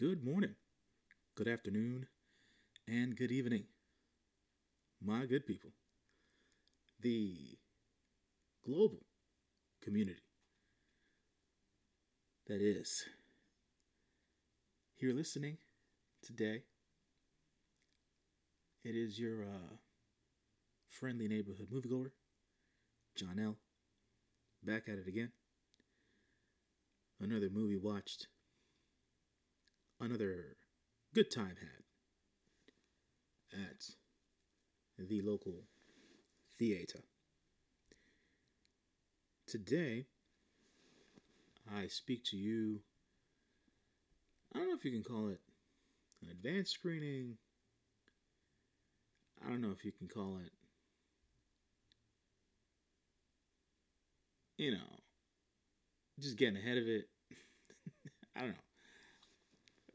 Good morning, good afternoon, and good evening, my good people. The global community that is here listening today. It is your uh, friendly neighborhood moviegoer, John L. Back at it again. Another movie watched. Another good time had at the local theater. Today, I speak to you. I don't know if you can call it an advanced screening. I don't know if you can call it, you know, just getting ahead of it. I don't know.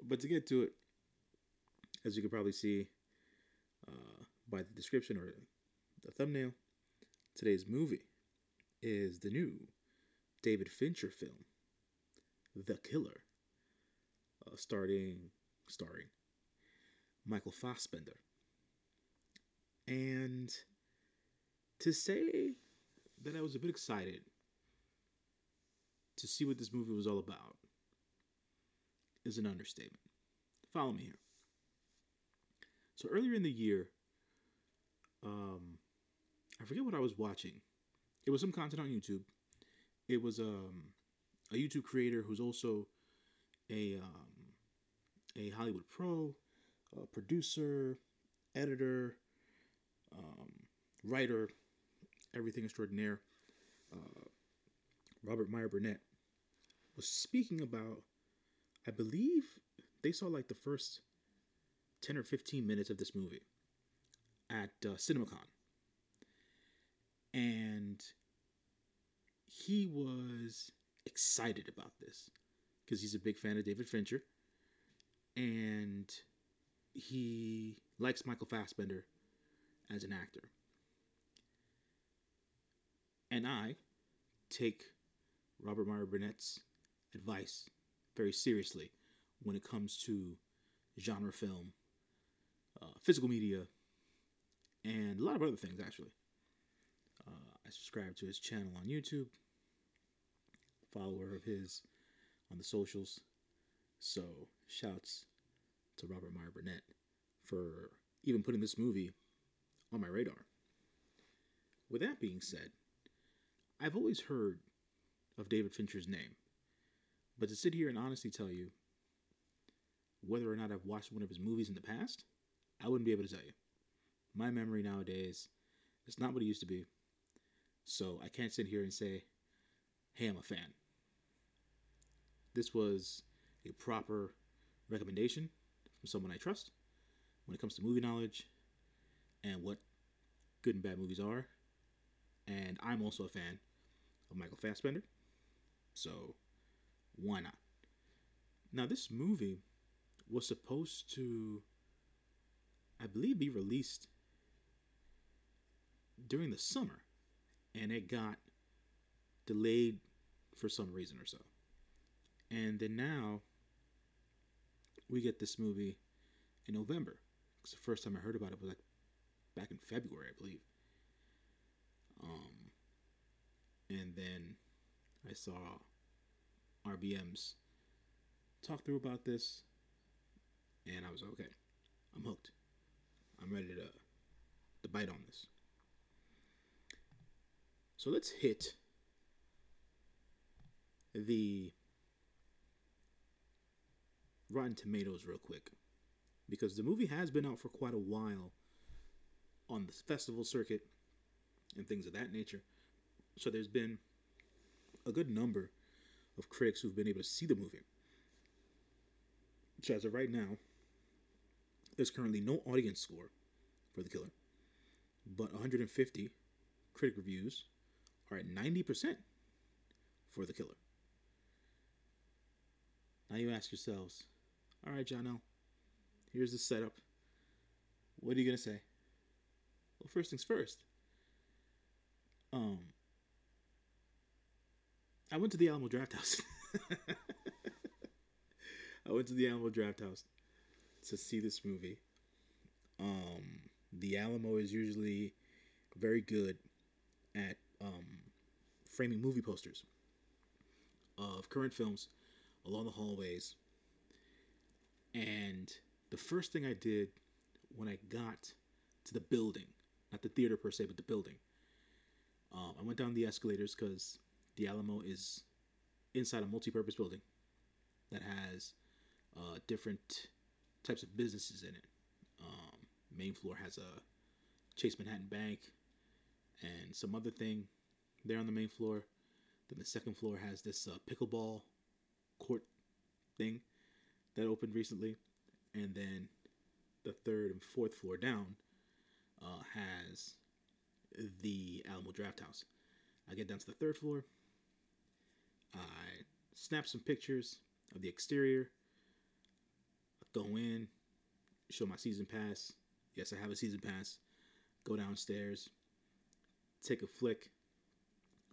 But to get to it, as you can probably see uh, by the description or the thumbnail, today's movie is the new David Fincher film, The Killer, uh, starting starring Michael Fassbender. And to say that I was a bit excited to see what this movie was all about is an understatement. Follow me here. So earlier in the year, um, I forget what I was watching. It was some content on YouTube. It was um, a YouTube creator who's also a um, a Hollywood pro, a producer, editor, um, writer, everything extraordinaire. Uh, Robert Meyer Burnett was speaking about, I believe they saw like the first 10 or 15 minutes of this movie at uh, CinemaCon. And he was excited about this because he's a big fan of David Fincher. And he likes Michael Fassbender as an actor. And I take Robert Meyer Burnett's advice very seriously when it comes to genre film, uh, physical media, and a lot of other things, actually. Uh, I subscribe to his channel on YouTube, follower of his on the socials. So, shouts to Robert Meyer Burnett for even putting this movie on my radar. With that being said, I've always heard of David Fincher's name, but to sit here and honestly tell you whether or not I've watched one of his movies in the past, I wouldn't be able to tell you. My memory nowadays is not what it used to be, so I can't sit here and say, hey, I'm a fan. This was a proper recommendation from someone I trust when it comes to movie knowledge and what good and bad movies are. And I'm also a fan of Michael Fassbender. So why not? Now, this movie was supposed to, I believe, be released during the summer, and it got delayed for some reason or so. And then now we get this movie in November. Because the first time I heard about it was like back in February, I believe. Um, and then I saw RBM's talk through about this, and I was okay. I'm hooked. I'm ready to to bite on this. So let's hit the Rotten Tomatoes real quick because the movie has been out for quite a while on the festival circuit and things of that nature. So there's been a good number of critics who've been able to see the movie. So as of right now, there's currently no audience score for The Killer, but 150 critic reviews are at 90% for The Killer. Now you ask yourselves, all right, John L., here's the setup. What are you going to say? Well, first things first. Um, I went to the Alamo Drafthouse. I went to the Alamo Drafthouse to see this movie. Um, the Alamo is usually very good at um, framing movie posters of current films along the hallways. And the first thing I did when I got to the building, not the theater per se, but the building, um, I went down the escalators because the Alamo is inside a multi-purpose building that has uh, different types of businesses in it. Um, main floor has a Chase Manhattan Bank and some other thing there on the main floor. Then the second floor has this uh, pickleball court thing that opened recently, and then the third and fourth floor down uh, has the Alamo Drafthouse. I get down to the third floor. I snap some pictures of the exterior. I go in, show my season pass. Yes, I have a season pass. Go downstairs, take a flick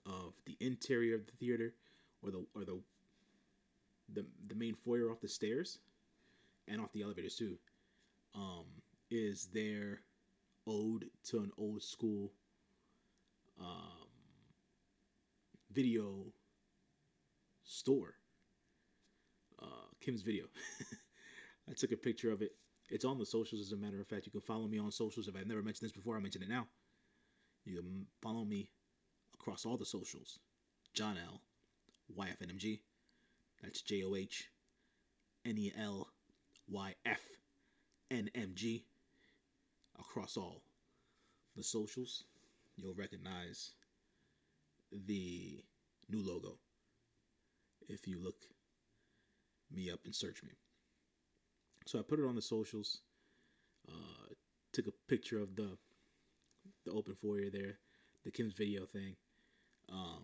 of the interior of the theater or the or the the, the main foyer off the stairs and off the elevators too um, is their ode to an old school um, video store uh, kim's video i took a picture of it it's on the socials as a matter of fact you can follow me on socials if i've never mentioned this before i mention it now you can follow me across all the socials. John L. YFNMG. That's J O H N E L Y F N M G. Across all the socials, you'll recognize the new logo if you look me up and search me. So I put it on the socials. Uh, took a picture of the the open foyer there, the Kim's video thing. Um,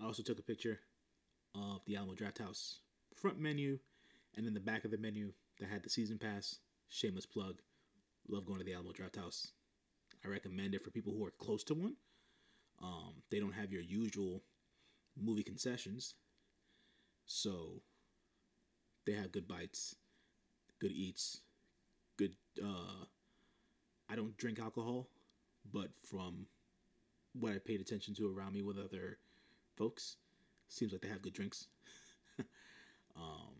I also took a picture of the Alamo Drafthouse front menu, and then the back of the menu that had the season pass. Shameless plug. Love going to the Alamo Drafthouse. I recommend it for people who are close to one. Um, they don't have your usual movie concessions, so they have good bites, good eats, good. Uh, I don't drink alcohol, but from what I paid attention to around me with other folks, seems like they have good drinks. um,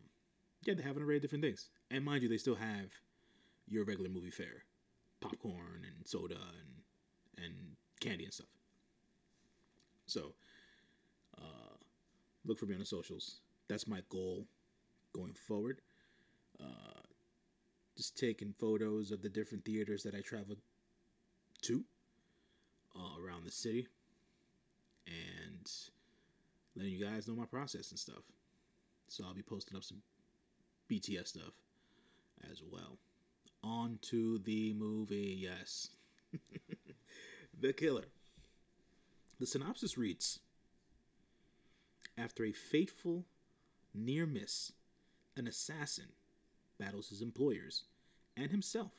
yeah, they have an array of different things, and mind you, they still have your regular movie fare, popcorn and soda and and candy and stuff. So, uh, look for me on the socials. That's my goal going forward. Uh, just taking photos of the different theaters that I traveled to uh, around the city and letting you guys know my process and stuff. So I'll be posting up some BTS stuff as well. On to the movie, yes. the Killer. The synopsis reads After a fateful near miss, an assassin battles his employers and himself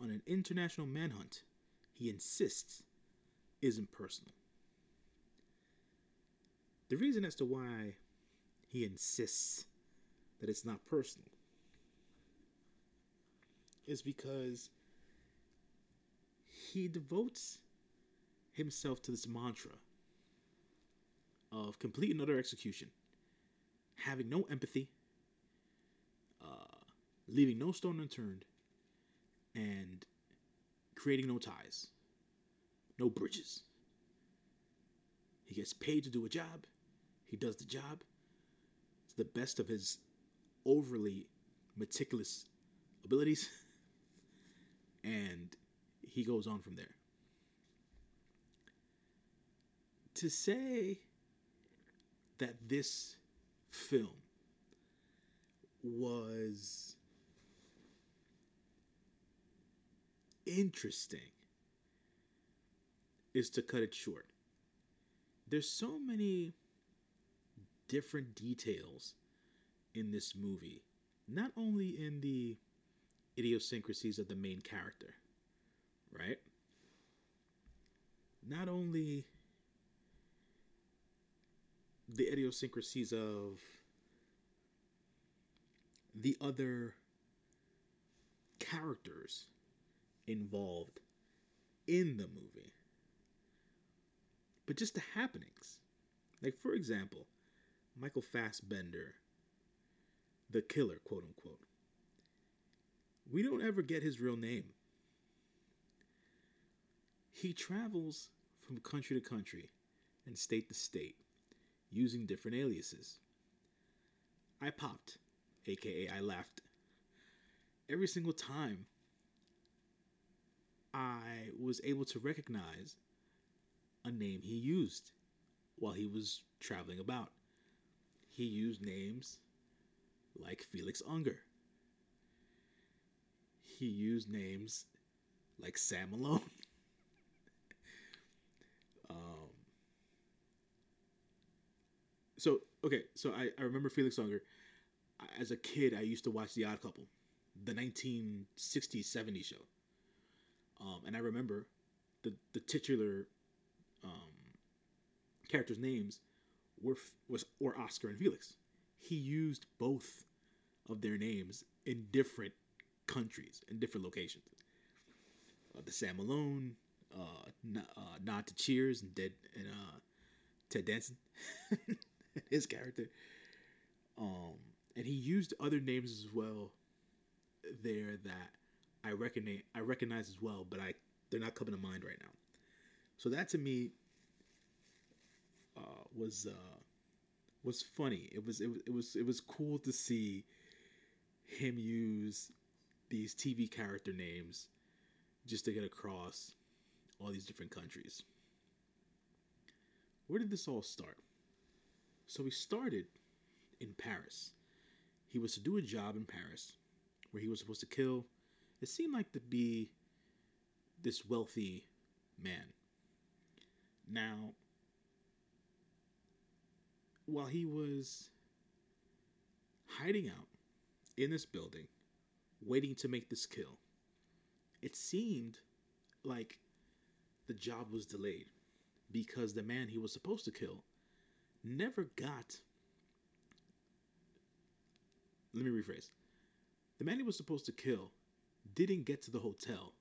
on an international manhunt he insists isn't personal. The reason as to why he insists that it's not personal is because he devotes himself to this mantra of complete and utter execution, having no empathy, uh, leaving no stone unturned, and creating no ties no bridges. He gets paid to do a job. He does the job to the best of his overly meticulous abilities. And he goes on from there. To say that this film was interesting is to cut it short. There's so many different details in this movie, not only in the idiosyncrasies of the main character, right? Not only the idiosyncrasies of the other characters involved in the movie, but just the happenings. Like, for example, Michael Fassbender, the killer, quote unquote. We don't ever get his real name. He travels from country to country and state to state using different aliases. I popped, aka I laughed, every single time I was able to recognize a name he used while he was traveling about. He used names like Felix Unger. He used names like Sam Malone. so okay, so I, I remember Felix Unger. As a kid, I used to watch The Odd Couple, the 1960s 70s show. Um, and I remember the the titular um, characters' names were was or Oscar and Felix. He used both of their names in different countries in different locations. Uh, the Sam Malone, uh, n- uh, nod to Cheers and Dead and uh, Ted Danson, his character. Um, and he used other names as well there that I recognize I recognize as well, but I they're not coming to mind right now. So that to me uh, was uh, was funny. It was it was it was it was cool to see him use these TV character names just to get across all these different countries. Where did this all start? So he started in Paris. He was to do a job in Paris where he was supposed to kill it seemed like to be this wealthy man. Now, while he was hiding out in this building, waiting to make this kill, it seemed like the job was delayed because the man he was supposed to kill never got. Let me rephrase. The man he was supposed to kill didn't get to the hotel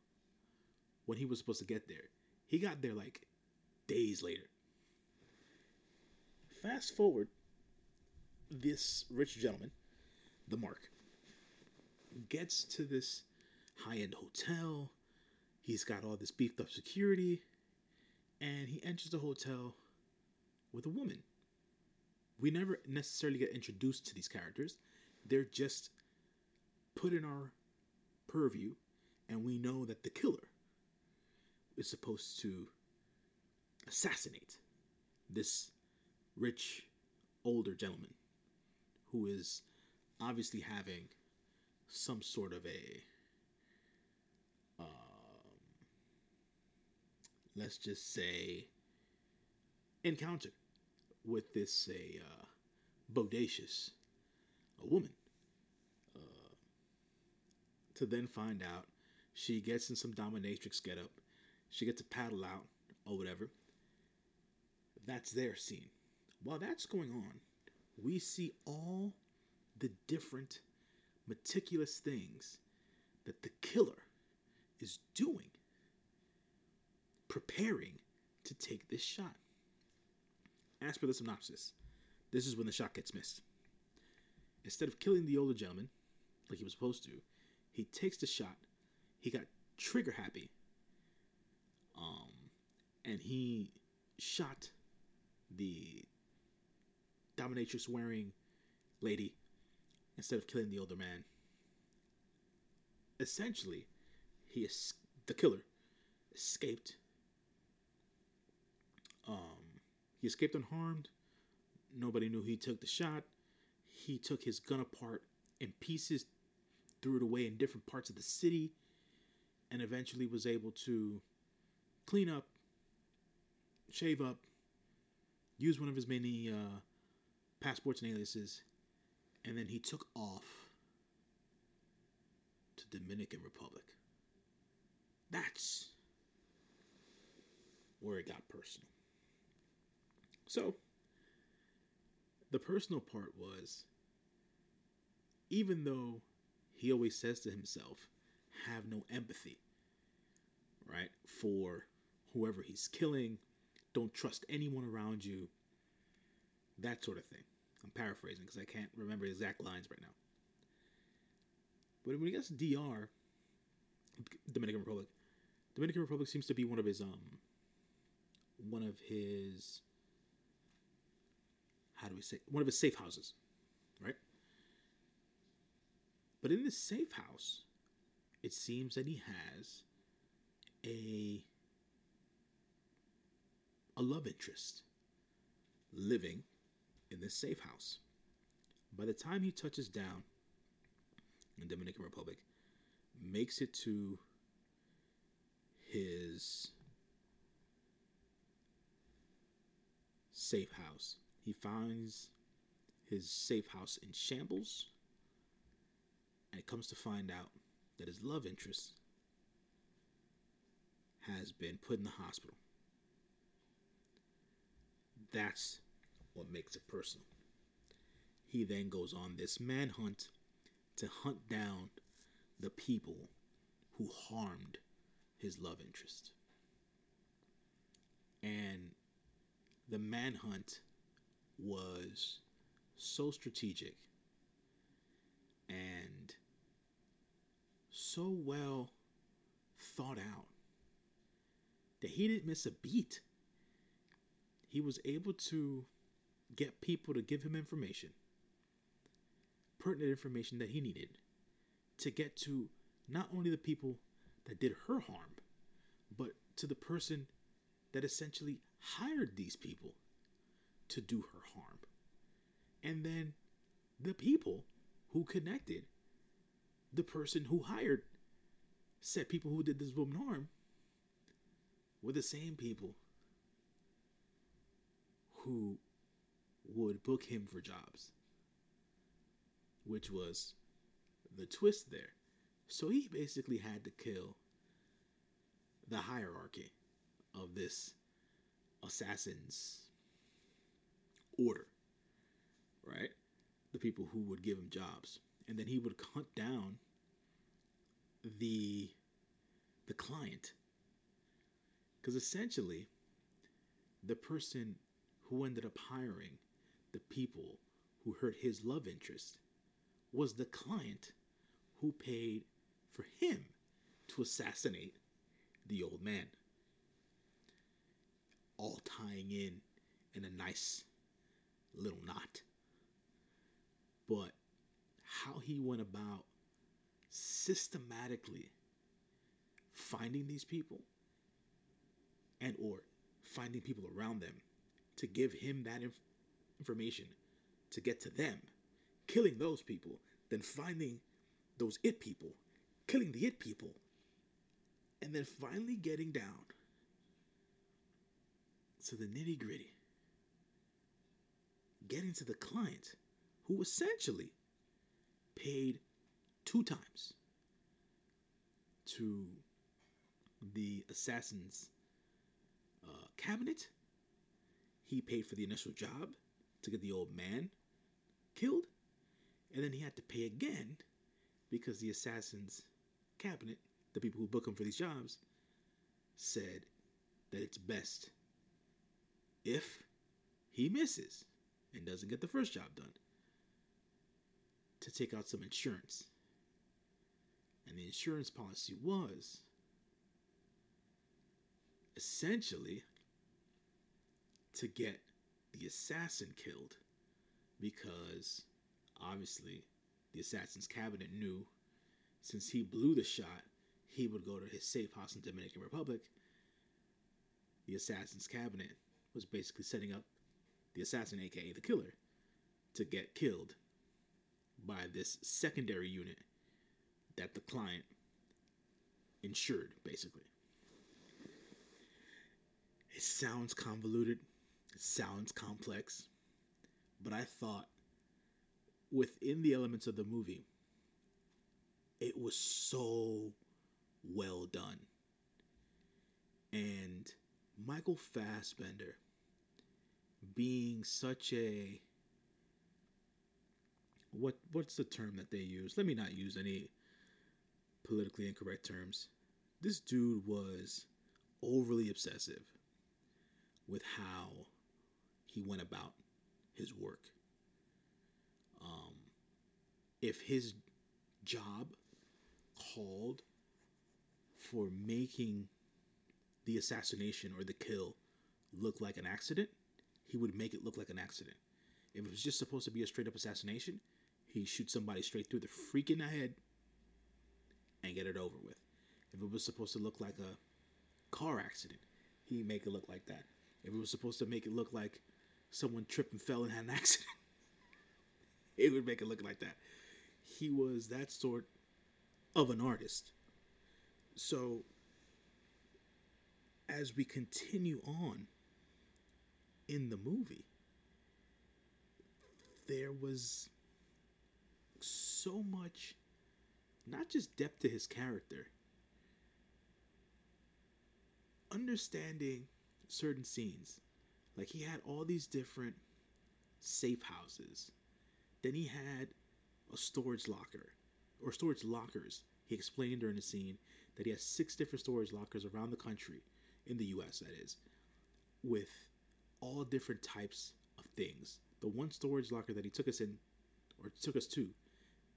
when he was supposed to get there. He got there like days later. Fast forward, this rich gentleman, the Mark, gets to this high end hotel. He's got all this beefed up security, and he enters the hotel with a woman. We never necessarily get introduced to these characters, they're just put in our purview, and we know that the killer is supposed to assassinate this rich older gentleman who is obviously having some sort of a um, let's just say encounter with this a uh, bodacious a woman to then find out she gets in some dominatrix getup. She gets a paddle out or whatever. That's their scene. While that's going on, we see all the different meticulous things that the killer is doing, preparing to take this shot. As per the synopsis, this is when the shot gets missed. Instead of killing the older gentleman, like he was supposed to, he takes the shot. He got trigger happy. Um, and he shot the dominatrix wearing lady instead of killing the older man. Essentially, he is the killer escaped. Um, he escaped unharmed. Nobody knew he took the shot. He took his gun apart in pieces, threw it away in different parts of the city, and eventually was able to clean up, shave up, use one of his many uh, passports and aliases, and then he took off to Dominican Republic. That's where it got personal. So, the personal part was even though he always says to himself, have no empathy, right? For whoever he's killing, don't trust anyone around you, that sort of thing. I'm paraphrasing because I can't remember exact lines right now. But when he gets DR, Dominican Republic, Dominican Republic seems to be one of his um one of his how do we say one of his safe houses, right? But in this safe house, it seems that he has a a love interest living in this safe house. By the time he touches down in Dominican Republic, makes it to his safe house. He finds his safe house in shambles and comes to find out that his love interest has been put in the hospital. That's what makes it personal. He then goes on this manhunt to hunt down the people who harmed his love interest. And the manhunt was so strategic and so well thought out that he didn't miss a beat. He was able to get people to give him information, pertinent information that he needed to get to not only the people that did her harm, but to the person that essentially hired these people to do her harm. And then the people who connected the person who hired said people who did this woman harm were the same people who would book him for jobs, which was the twist there. So he basically had to kill the hierarchy of this assassin's order, right? The people who would give him jobs. And then he would hunt down the the client. Because essentially, the person who ended up hiring the people who hurt his love interest was the client who paid for him to assassinate the old man. All tying in in a nice little knot. But how he went about systematically finding these people and or finding people around them to give him that inf- information to get to them killing those people then finding those it people killing the it people and then finally getting down to the nitty gritty getting to the client who essentially paid two times to the assassin's uh, cabinet. He paid for the initial job to get the old man killed, and then he had to pay again because the assassin's cabinet, the people who book him for these jobs, said that it's best if he misses and doesn't get the first job done to take out some insurance. And the insurance policy was essentially to get the assassin killed because obviously the assassin's cabinet knew since he blew the shot he would go to his safe house in Dominican Republic the assassin's cabinet was basically setting up the assassin aka the killer to get killed by this secondary unit that the client insured, basically. It sounds convoluted, it sounds complex, but I thought within the elements of the movie, it was so well done. And Michael Fassbender being such a what what's the term that they use? Let me not use any politically incorrect terms. This dude was overly obsessive with how he went about his work. Um, if his job called for making the assassination or the kill look like an accident, he would make it look like an accident. If it was just supposed to be a straight up assassination, he shoot somebody straight through the freaking head and get it over with. If it was supposed to look like a car accident, he'd make it look like that. If it was supposed to make it look like someone tripped and fell and had an accident, it would make it look like that. He was that sort of an artist. So, as we continue on in the movie, there was so much, not just depth to his character, understanding certain scenes. Like he had all these different safe houses. Then he had a storage locker or storage lockers. He explained during the scene that he has six different storage lockers around the country, in the US, that is, with all different types of things. The one storage locker that he took us in, or took us to,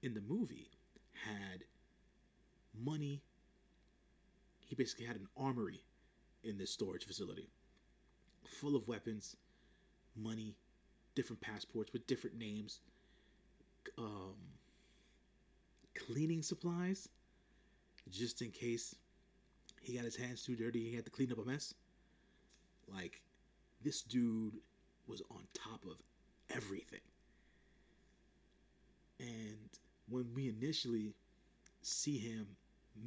in the movie, had money. He basically had an armory in this storage facility full of weapons, money, different passports with different names, um, cleaning supplies, just in case he got his hands too dirty he had to clean up a mess. Like, this dude was on top of everything. And when we initially see him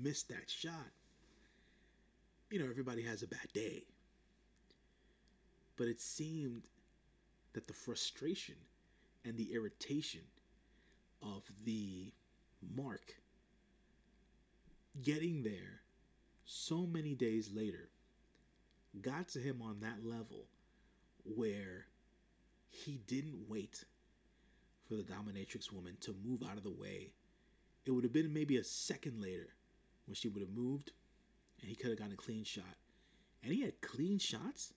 miss that shot, you know, everybody has a bad day. But it seemed that the frustration and the irritation of the mark getting there so many days later got to him on that level where he didn't wait for the dominatrix woman to move out of the way. It would have been maybe a second later when she would have moved and he could have gotten a clean shot. And he had clean shots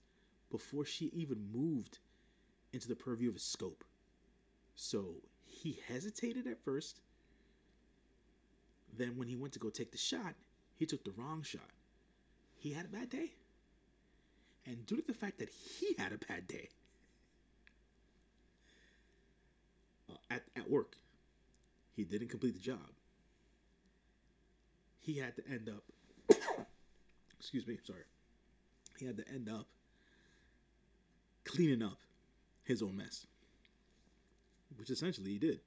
before she even moved into the purview of his scope. So he hesitated at first. Then, when he went to go take the shot, he took the wrong shot. He had a bad day. And due to the fact that he had a bad day uh, at, at work, he didn't complete the job. He had to end up, excuse me, sorry. He had to end up cleaning up his own mess, which essentially he did.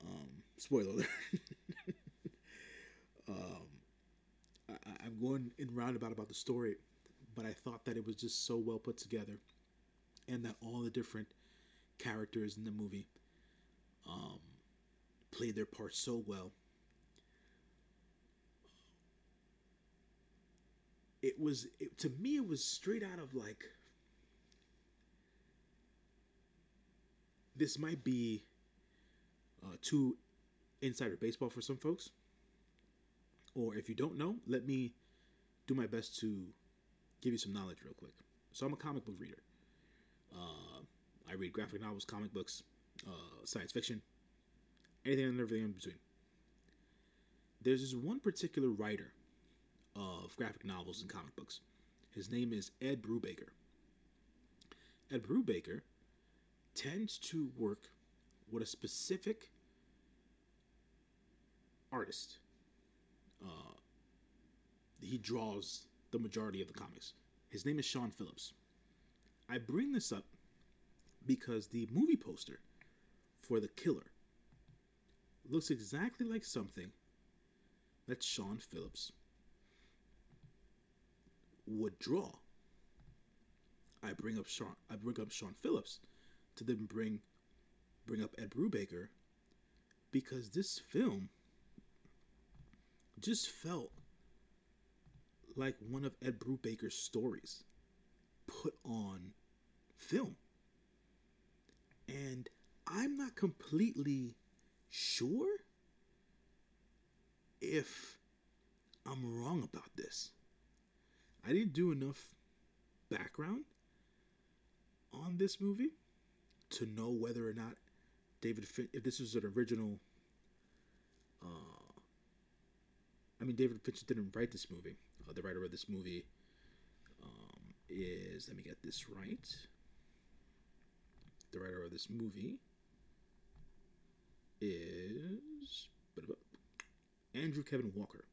Um, spoiler alert. um, I, I'm going in roundabout about the story, but I thought that it was just so well put together, and that all the different characters in the movie um, played their part so well. It was it, to me, it was straight out of like this might be uh, too insider baseball for some folks. Or if you don't know, let me do my best to give you some knowledge real quick. So I'm a comic book reader. Uh, I read graphic novels, comic books, uh, science fiction, anything and everything in between. There's this one particular writer of graphic novels and comic books. His name is Ed Brubaker. Ed Brubaker tends to work with a specific artist. Uh, he draws the majority of the comics. His name is Sean Phillips. I bring this up because the movie poster for The Killer looks exactly like something that Sean Phillips would draw. I bring up Sean I bring up Sean Phillips to then bring bring up Ed Brubaker because this film just felt like one of Ed Brubaker's stories put on film. And I'm not completely sure if I'm wrong about this. I didn't do enough background on this movie to know whether or not David fin- if this was an original uh I mean David Fincher didn't write this movie. Uh, the writer of this movie um, is let me get this right. The writer of this movie is Andrew Kevin Walker.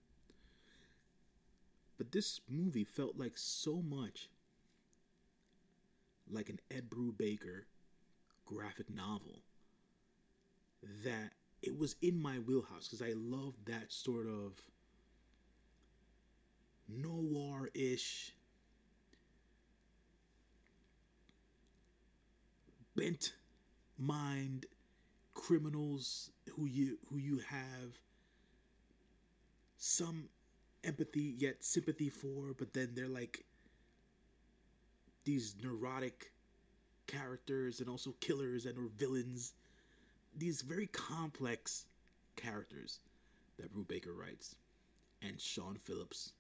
But this movie felt like so much like an Ed Brubaker graphic novel that it was in my wheelhouse because I love that sort of noir ish, bent mind criminals who you who you have some empathy yet sympathy for, but then they're like these neurotic characters and also killers and or villains. These very complex characters that Brubaker writes. And Sean Phillips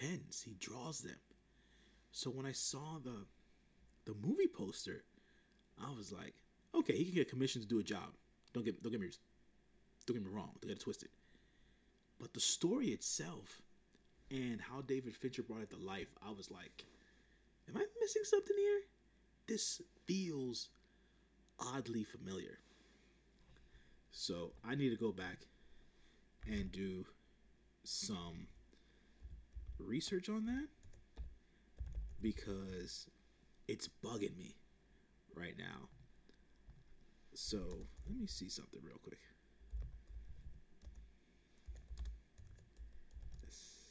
pens. He draws them. So when I saw the the movie poster, I was like, okay, he can get commissioned to do a job. Don't get don't get me don't get me wrong. Don't get it twisted. But the story itself and how David Fincher brought it to life, I was like, am I missing something here? This feels oddly familiar. So I need to go back and do some research on that because it's bugging me right now. So let me see something real quick.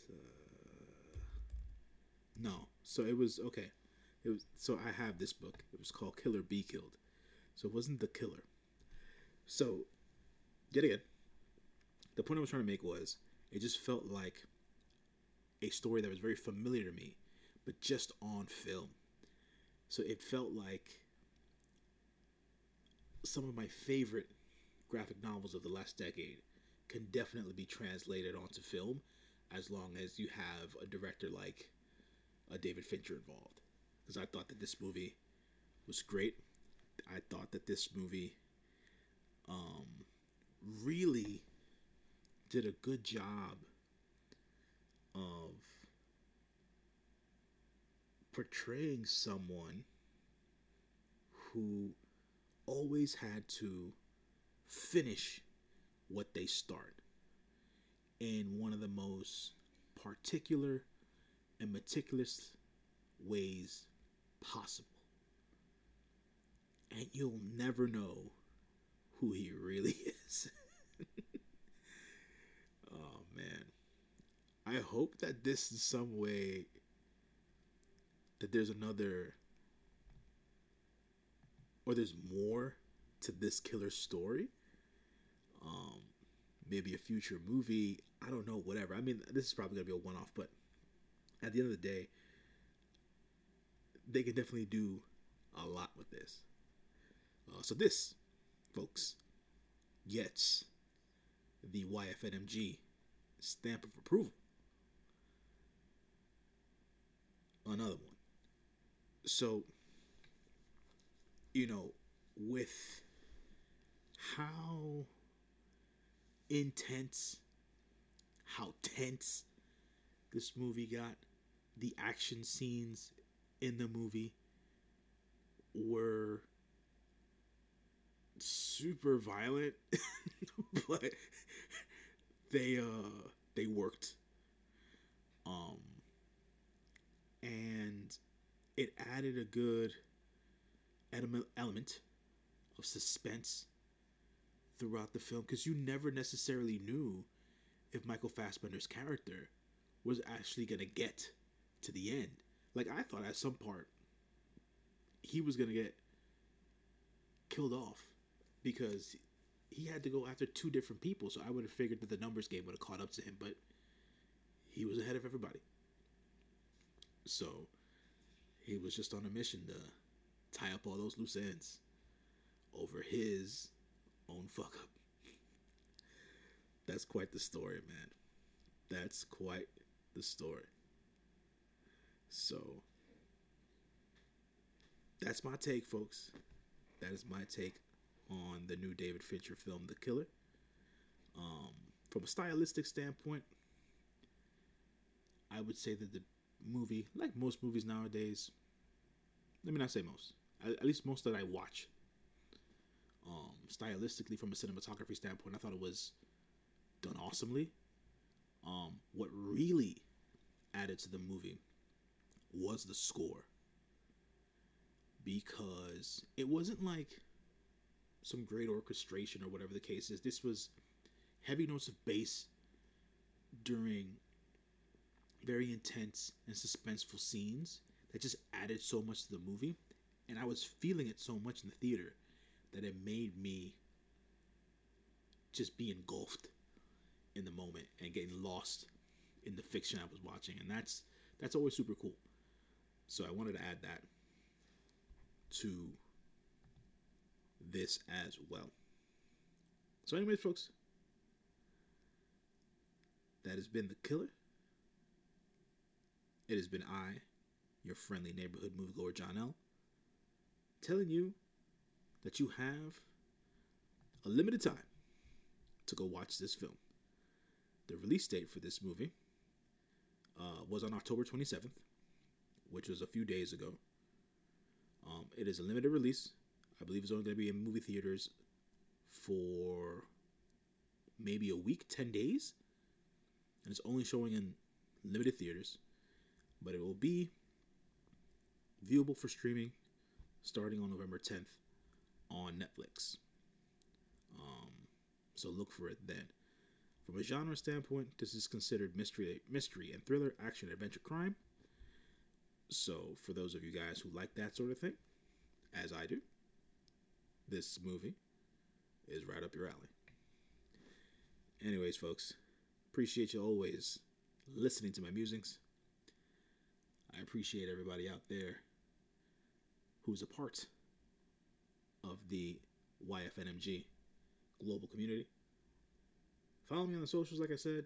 Uh, no. So it was okay. It was so I have this book. It was called Killer Be Killed. So it wasn't the killer. So yet again, the point I was trying to make was it just felt like a story that was very familiar to me, but just on film. So it felt like some of my favorite graphic novels of the last decade can definitely be translated onto film as long as you have a director like uh, David Fincher involved because I thought that this movie was great. I thought that this movie um, really did a good job of portraying someone who always had to finish what they start in one of the most particular and meticulous ways possible. And you'll never know who he really is. oh man. I hope that this is some way that there's another or there's more to this killer story. Um maybe a future movie. I don't know, whatever. I mean, this is probably gonna be a one off, but at the end of the day, they can definitely do a lot with this. Uh, so this, folks, gets the YFNMG stamp of approval. Another one. So, you know, with how intense, how tense this movie got, the action scenes in the movie were super violent, but they uh they worked. Um and it added a good element of suspense throughout the film because you never necessarily knew if Michael Fassbender's character was actually going to get to the end. Like I thought at some part he was going to get killed off because he had to go after two different people. So I would have figured that the numbers game would have caught up to him, but he was ahead of everybody. So he was just on a mission to tie up all those loose ends. over his own fuck up. That's quite the story, man. That's quite the story. So, that's my take, folks. That is my take on the new David Fincher film, The Killer. Um, from a stylistic standpoint, I would say that the movie, like most movies nowadays, let me not say most, at least most that I watch, um, stylistically from a cinematography standpoint, I thought it was done awesomely. Um, what really added to the movie was the score because it wasn't like some great orchestration or whatever the case is. This was heavy notes of bass during very intense and suspenseful scenes that just added so much to the movie. And I was feeling it so much in the theater that it made me just be engulfed in the moment and getting lost in the fiction I was watching. And that's that's always super cool. So I wanted to add that to this as well. So, anyways, folks, that has been The Killer. It has been I, your friendly neighborhood moviegoer John L., telling you that you have a limited time to go watch this film. The release date for this movie uh, was on October 27th, which was a few days ago. Um, it is a limited release. I believe it's only going to be in movie theaters for maybe a week, 10 days. And it's only showing in limited theaters. But it will be viewable for streaming starting on November 10th on Netflix. Um, so look for it then. From a genre standpoint, this is considered mystery, mystery and thriller, action, adventure, crime. So, for those of you guys who like that sort of thing, as I do, this movie is right up your alley. Anyways, folks, appreciate you always listening to my musings. I appreciate everybody out there who's a part of the YFNMG global community. Follow me on the socials, like I said.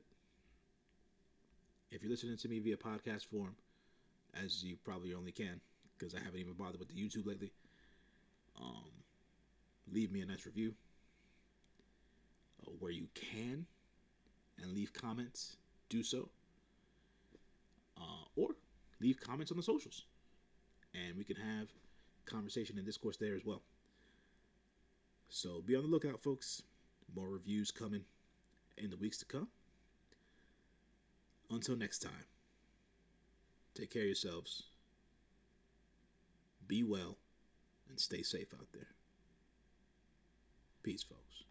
If you're listening to me via podcast form, as you probably only can, because I haven't even bothered with the YouTube lately. Um, leave me a nice review uh, where you can and leave comments. Do so, uh, or leave comments on the socials, and we can have conversation and discourse there as well. So be on the lookout, folks. More reviews coming in the weeks to come. Until next time. Take care of yourselves. Be well and stay safe out there. Peace, folks.